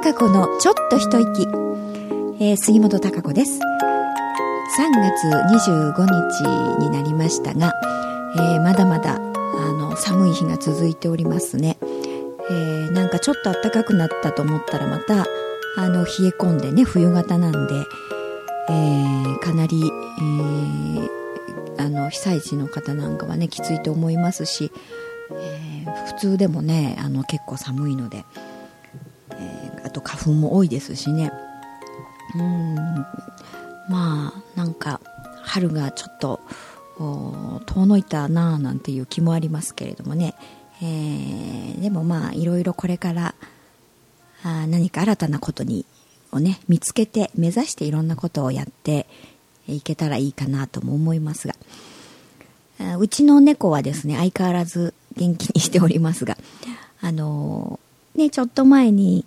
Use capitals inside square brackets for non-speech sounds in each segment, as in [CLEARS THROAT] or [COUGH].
貴子のちょっと一息、えー、杉本貴子です。3月25日になりましたが、えー、まだまだあの寒い日が続いておりますね、えー、なんかちょっと暖かくなったと思ったらまたあの冷え込んでね冬型なんで、えー、かなり、えー、あの被災地の方なんかはねきついと思いますし、えー、普通でもねあの結構寒いので、あと花粉も多いですしね。うん。まあなんか春がちょっと遠のいたなあなんていう気もありますけれどもね、えー、でもまあいろいろこれからあ何か新たなことにをね見つけて目指していろんなことをやっていけたらいいかなとも思いますが。うちの猫はですね相変わらず元気にしておりますがあのー、ねちょっと前に、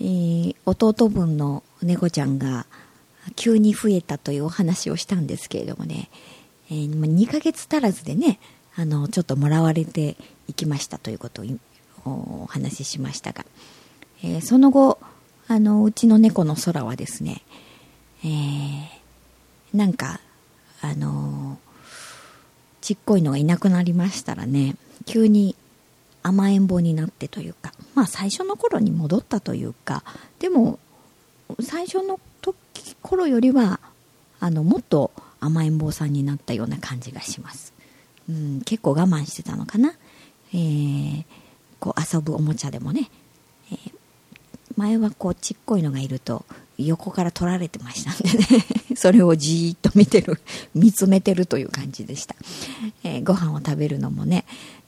えー、弟分の猫ちゃんが急に増えたというお話をしたんですけれどもね、えー、2ヶ月足らずでねあのちょっともらわれていきましたということをお話ししましたが、えー、その後あのうちの猫の空はですね、えー、なんかあのちっこいのがいなくなりましたらね急に甘えん坊になってというかまあ最初の頃に戻ったというかでも最初の時頃よりはあのもっと甘えん坊さんになったような感じがします、うん、結構我慢してたのかな、えー、こう遊ぶおもちゃでもね、えー、前はこうちっこいのがいると横から取られてましたんでね。[LAUGHS] それをじーっと見てる見つめてるという感じでした、えー、ご飯を食べるのもね、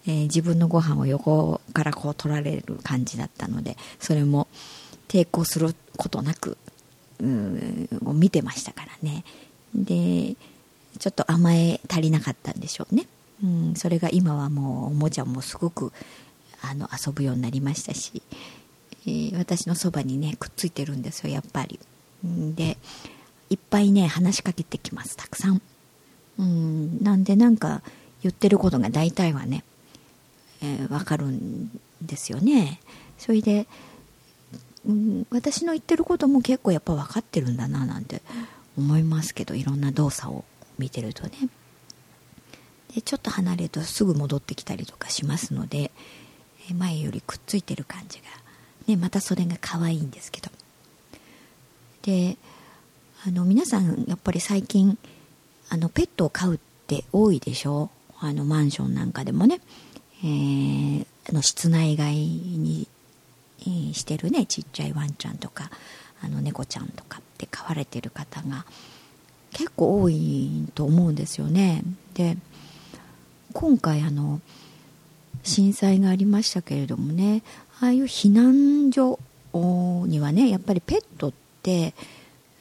えー、自分のご飯を横からこう取られる感じだったのでそれも抵抗することなくうん見てましたからね。でちょっと甘え足りなかったんでしょうね、うん、それが今はもうおもちゃもすごくあの遊ぶようになりましたし、えー、私のそばにねくっついてるんですよやっぱり。でいっぱいね話しかけてきますたくさん。うんなんでなんか言ってることが大体はね、えー、分かるんですよね。それでうん、私の言ってることも結構やっぱ分かってるんだななんて思いますけどいろんな動作を見てるとね。でちょっと離れるとすぐ戻ってきたりとかしますので前よりくっついてる感じが、ね、またそれが可愛いんですけど。であの皆さんやっぱり最近あのペットを飼うって多いでしょ？あのマンションなんかでもね、えー、あの室内外にしてるねちっちゃいワンちゃんとかあの猫ちゃんとかって飼われてる方が結構多いと思うんですよね。で今回あの震災がありましたけれどもねああいう避難所にはねやっぱりペットって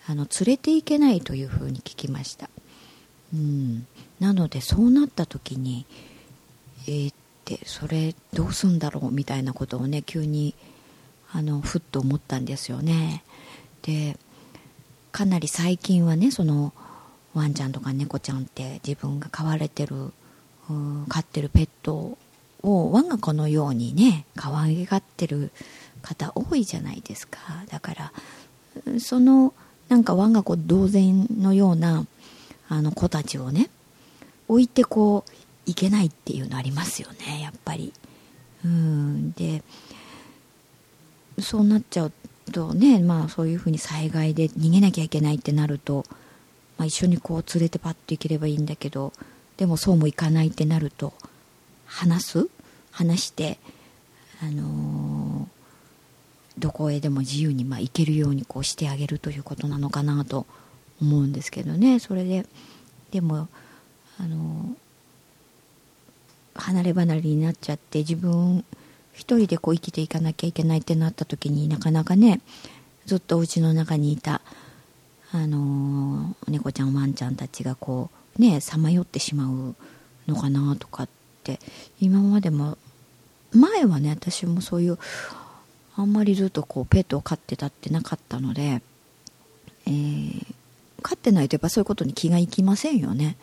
あの連れていけないというふうに聞きました、うん、なのでそうなった時にえー、ってそれどうすんだろうみたいなことをね急にあのふっと思ったんですよね。でかなり最近はねそのワンちゃんとか猫ちゃんって自分が飼われてる飼ってるペットを我が子のようにね可愛がってる方多いじゃないですか。だからそのなんか我が子同然のようなあの子たちをね置いてこういけないっていうのありますよねやっぱり。うん。でそうなっちゃうとね、まあ、そういうふうに災害で逃げなきゃいけないってなると、まあ、一緒にこう連れてパッと行ければいいんだけどでもそうもいかないってなると話す？話して、あのー、どこへでも自由にまあ行けるようにこうしてあげるということなのかなと思うんですけどね。それででも、あの、離れ離れになっちゃって自分一人でこう生きていかなきゃいけないってなった時になかなかねずっとお家の中にいたあのー、猫ちゃんワンちゃんたちがこうねさまよってしまうのかなとかって今までも前はね私もそういうあんまりずっとこうペットを飼ってたってなかったので、えー、飼ってないとやっぱそういうことに気がいきませんよね。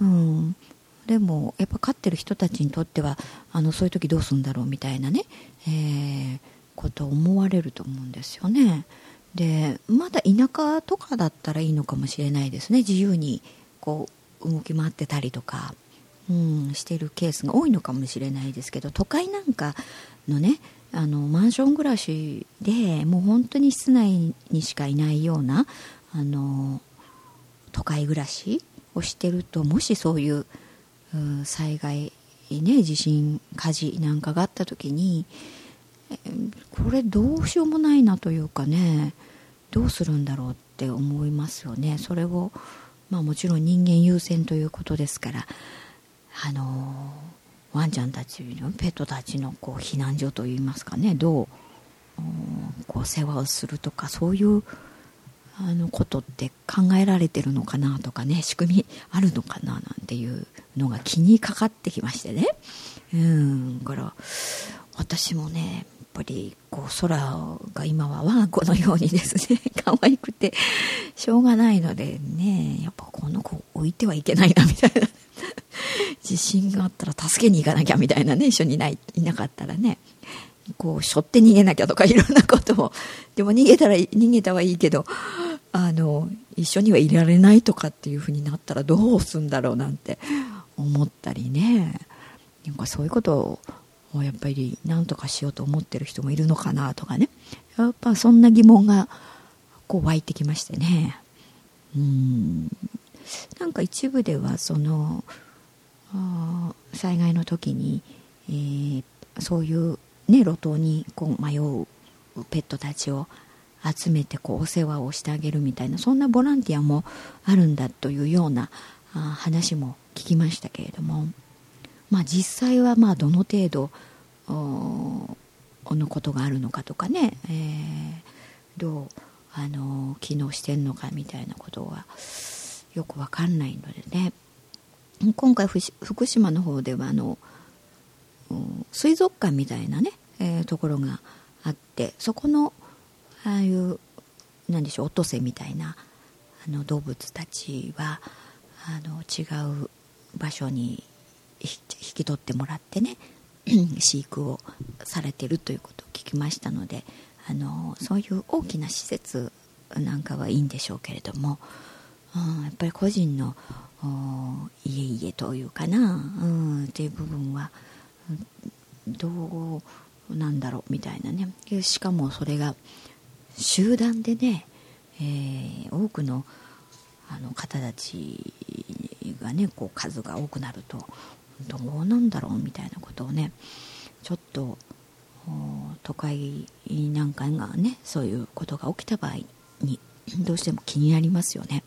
うん、でもやっぱ飼ってる人たちにとってはあのそういう時どうするんだろうみたいなね、えー、ことを思われると思うんですよね。でまだ田舎とかだったらいいのかもしれないですね自由にこう動き回ってたりとか、うん、してるケースが多いのかもしれないですけど都会なんかのねあのマンション暮らしでもう本当に室内にしかいないようなあの都会暮らしをしてるともしそういう災害ね地震火事なんかがあった時にこれどうしようもないなというかねどうするんだろうって思いますよね。それをまあもちろん人間優先ということですからあのワンちゃんたちのペットたちのこう避難所といいますかねどうこう世話をするとかそういうあのことって考えられてるのかなとかね仕組みあるのかななんていうのが気にかかってきましてね。うんだから私もねやっぱりこう空が今は我が子のようにですね [LAUGHS] 可愛くてしょうがないのでねやっぱこの子置いてはいけないなみたいな。地震があったら助けに行かなきゃみたいなね一緒にいないいなかったらねこう背負って逃げなきゃとかいろんなことを。でも逃げたら逃げたはいいけどあの一緒にはいられないとかっていうふうになったらどうすんだろうなんて思ったりね。なんかそういうことをやっぱり何とかしようと思ってる人もいるのかなとかね。やっぱそんな疑問がこう湧いてきましてね。うん。なんか一部ではその災害の時に、えー、そういうね、路頭にこう迷うペットたちを集めてこうお世話をしてあげるみたいなそんなボランティアもあるんだというようなあ話も聞きましたけれども、まあ、実際はまあどの程度のことがあるのかとかね、えー、どうあの機能してんのかみたいなことはよくわかんないのでね。今回福島の方ではあの水族館みたいなね、えー、ところがあってそこのああいう何でしょうオトセみたいなあの動物たちはあの違う場所に引き取ってもらってね [CLEARS THROAT] 飼育をされてるということを聞きましたのであのそういう大きな施設なんかはいいんでしょうけれども、うん、やっぱり個人の家々というかな、うん、っていう部分はどうなんだろうみたいなね。しかもそれが集団でね、えー、多くのあの方たちがねこう数が多くなるとどうなんだろうみたいなことをねちょっと都会なんかがねそういうことが起きた場合にどうしても気になりますよね。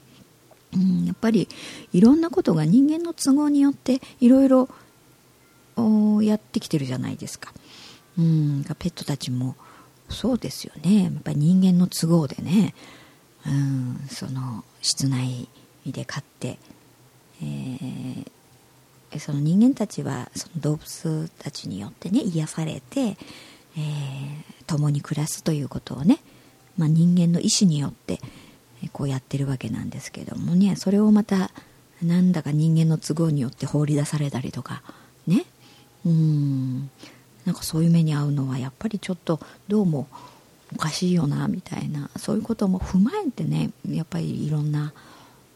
うん、やっぱりいろんなことが人間の都合によっていろいろやってきてるじゃないですか。うん、ペットたちもそうですよね。やっぱり人間の都合でね、うん、その室内で飼って、えー、その人間たちはその動物たちによってね癒されて、えー、共に暮らすということをね、まあ、人間の意思によってこうやってるわけなんですけどもね。それをまたなんだか人間の都合によって放り出されたりとかね。うん。なんかそういう目に遭うのはやっぱりちょっとどうもおかしいよなみたいなそういうことも踏まえてねやっぱりいろんな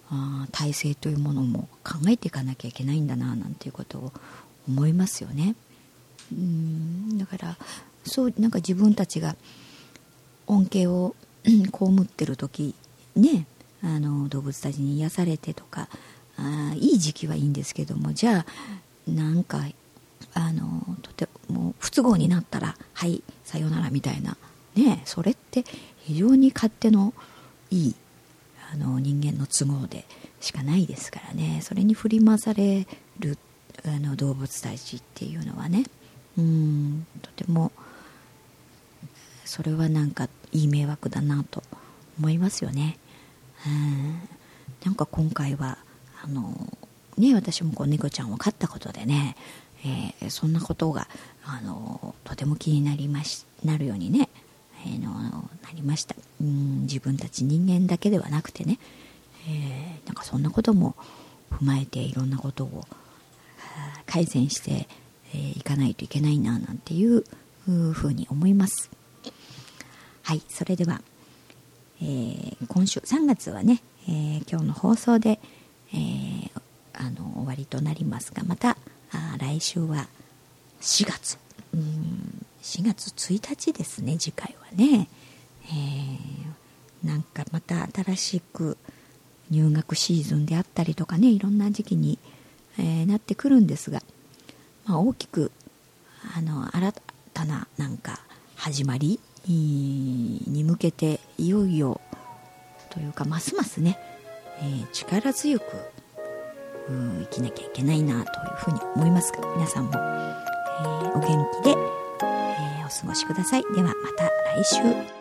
あ体制というものも考えていかなきゃいけないんだななんていうことを思いますよね。うんだからそうなんか自分たちが恩恵を [CLEARS THROAT] 被ってる時ねあの動物たちに癒されてとかあいい時期はいいんですけどもじゃあなんかあのとても不都合になったらはいさようならみたいな。ねそれって非常に勝手のいいあの人間の都合でしかないですからね。それに振り回されるあの動物たちっていうのはね。うんとてもそれはなんかいい迷惑だなと思いますよね。うん。なんか今回はあのね私もこう猫ちゃんを飼ったことでねえー、そんなことがあのとても気になりましなるようにね、えー、のなりました。うん自分たち人間だけではなくてね、えー、なんかそんなことも踏まえていろんなことを改善してい、えー、かないといけないななんていうふうに思います。はいそれでは、えー、今週3月はね、えー、今日の放送で、えー、あの終わりとなりますがまたあ来週は4月。うん4月1日ですね次回はね、えー、なんかまた新しく入学シーズンであったりとかねいろんな時期に、えー、なってくるんですが、まあ、大きくあの新たななんか始まりに向けていよいよというかますますね、えー、力強くうん生きなきゃいけないなというふうに思いますが皆さんも、えー、お元気で、えー、お過ごしください。ではまた来週。